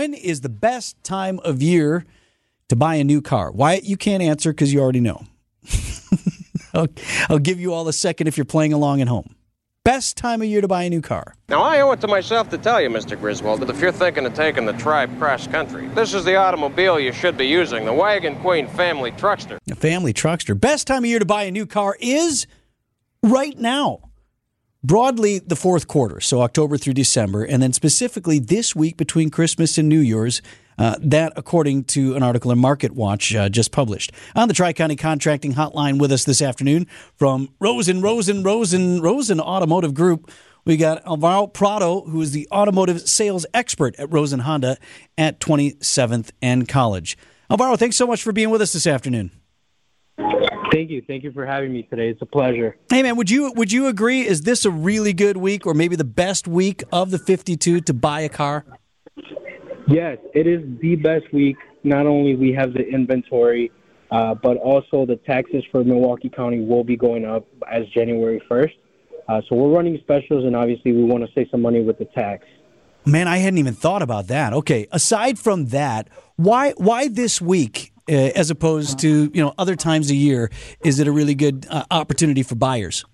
When is the best time of year to buy a new car? Wyatt, you can't answer because you already know. I'll, I'll give you all a second if you're playing along at home. Best time of year to buy a new car. Now, I owe it to myself to tell you, Mr. Griswold, that if you're thinking of taking the tribe cross country, this is the automobile you should be using the Wagon Queen Family Truckster. A family truckster. Best time of year to buy a new car is right now. Broadly, the fourth quarter, so October through December, and then specifically this week between Christmas and New Year's. Uh, that, according to an article in Market Watch uh, just published. On the Tri County Contracting Hotline with us this afternoon from Rosen, Rosen, Rosen, Rosen Automotive Group, we got Alvaro Prado, who is the automotive sales expert at Rosen Honda at 27th and College. Alvaro, thanks so much for being with us this afternoon. Thank you. Thank you for having me today. It's a pleasure. Hey man, would you would you agree? Is this a really good week, or maybe the best week of the 52 to buy a car? Yes, it is the best week. Not only we have the inventory, uh, but also the taxes for Milwaukee County will be going up as January 1st. Uh, so we're running specials, and obviously we want to save some money with the tax. Man, I hadn't even thought about that. Okay, aside from that, why why this week uh, as opposed to you know other times a year? Is it a really good uh, opportunity for buyers?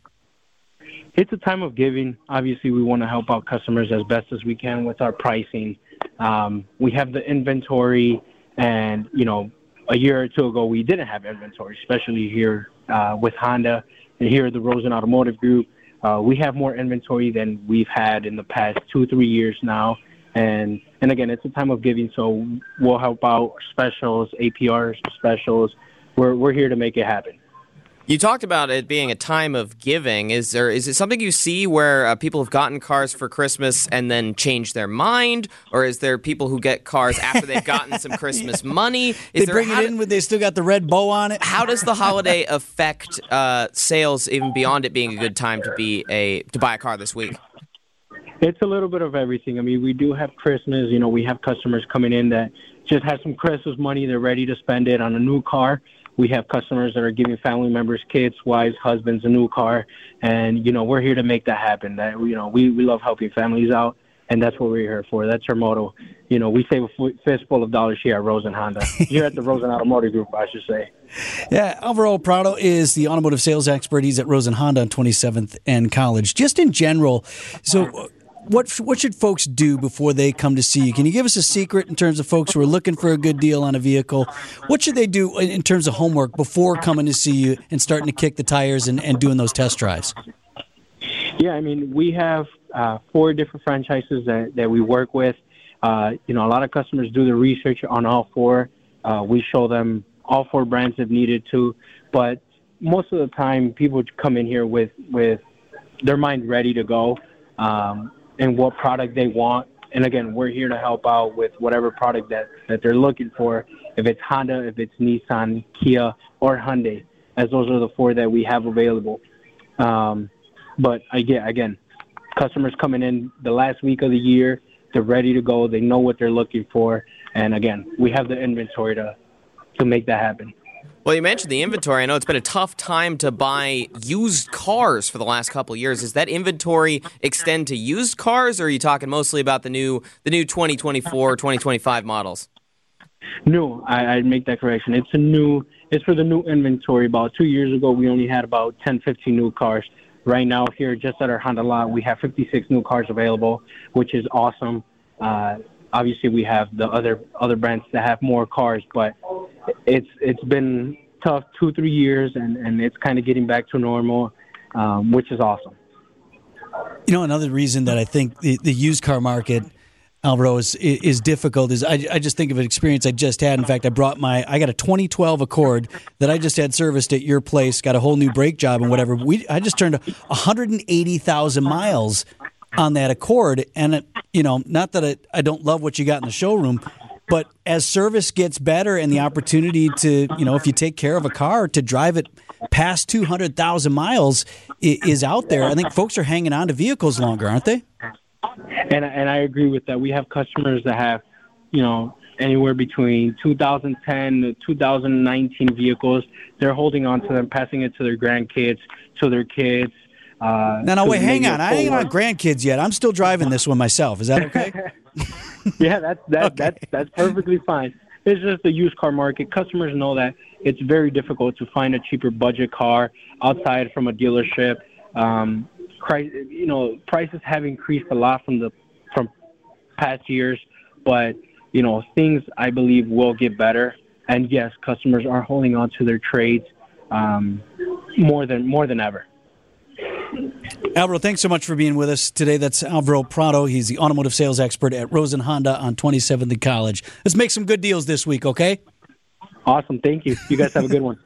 It's a time of giving. Obviously, we want to help out customers as best as we can with our pricing. Um, we have the inventory, and you know, a year or two ago we didn't have inventory, especially here uh, with Honda and here at the Rosen Automotive Group. Uh, we have more inventory than we've had in the past two, three years now. And and again, it's a time of giving, so we'll help out specials, APR specials. We're we're here to make it happen. You talked about it being a time of giving. Is there is it something you see where uh, people have gotten cars for Christmas and then change their mind, or is there people who get cars after they've gotten some Christmas yeah. money? Is they there, bring it in when they still got the red bow on it. How does the holiday affect uh, sales, even beyond it being a good time to be a to buy a car this week? It's a little bit of everything. I mean, we do have Christmas. You know, we have customers coming in that just have some Christmas money. They're ready to spend it on a new car we have customers that are giving family members, kids, wives, husbands a new car, and you know we're here to make that happen. That you know we we love helping families out, and that's what we're here for. That's our motto. You know, we save a fistful of dollars here at Rosen Honda, here at the Rosen Automotive Group, I should say. Yeah, Alvaro Prado is the automotive sales expert. He's at Rosen Honda on 27th and College. Just in general, so what what should folks do before they come to see you? Can you give us a secret in terms of folks who are looking for a good deal on a vehicle? What should they do in terms of homework before coming to see you and starting to kick the tires and, and doing those test drives? Yeah, I mean, we have uh, four different franchises that, that we work with. Uh, you know, a lot of customers do the research on all four. Uh, we show them all four brands if needed to, but most of the time, people come in here with with their mind ready to go. Um, and what product they want. And again, we're here to help out with whatever product that, that they're looking for. If it's Honda, if it's Nissan, Kia, or Hyundai, as those are the four that we have available. Um, but again, again, customers coming in the last week of the year, they're ready to go. They know what they're looking for, and again, we have the inventory to to make that happen. Well, you mentioned the inventory. I know it's been a tough time to buy used cars for the last couple years. Does that inventory extend to used cars, or are you talking mostly about the new the new 2024, 2025 models? No, I, I make that correction. It's a new. It's for the new inventory. About two years ago, we only had about 10, 15 new cars. Right now, here just at our Honda lot, we have 56 new cars available, which is awesome. Uh, obviously, we have the other other brands that have more cars, but it's it's been tough two three years, and and it's kind of getting back to normal, um, which is awesome. You know, another reason that I think the, the used car market. Alvaro is is difficult. Is I, I just think of an experience I just had. In fact, I brought my I got a 2012 Accord that I just had serviced at your place. Got a whole new brake job and whatever. We I just turned 180,000 miles on that Accord, and it, you know, not that I, I don't love what you got in the showroom, but as service gets better and the opportunity to, you know, if you take care of a car to drive it past 200,000 miles is out there, I think folks are hanging on to vehicles longer, aren't they? And and I agree with that. We have customers that have, you know, anywhere between 2010 to 2019 vehicles. They're holding on to them, passing it to their grandkids, to their kids. Uh, no, no, wait, hang on. I ain't got grandkids yet. I'm still driving this one myself. Is that okay? yeah, that's that, Okay. that's that's perfectly fine. It's just the used car market. Customers know that it's very difficult to find a cheaper budget car outside from a dealership. Um, price, you know, prices have increased a lot from the from past years, but you know, things I believe will get better. And yes, customers are holding on to their trades um, more than more than ever. Alvaro, thanks so much for being with us today. That's Alvaro Prado. He's the automotive sales expert at Rosen Honda on 27th and College. Let's make some good deals this week, okay? Awesome, thank you. You guys have a good one.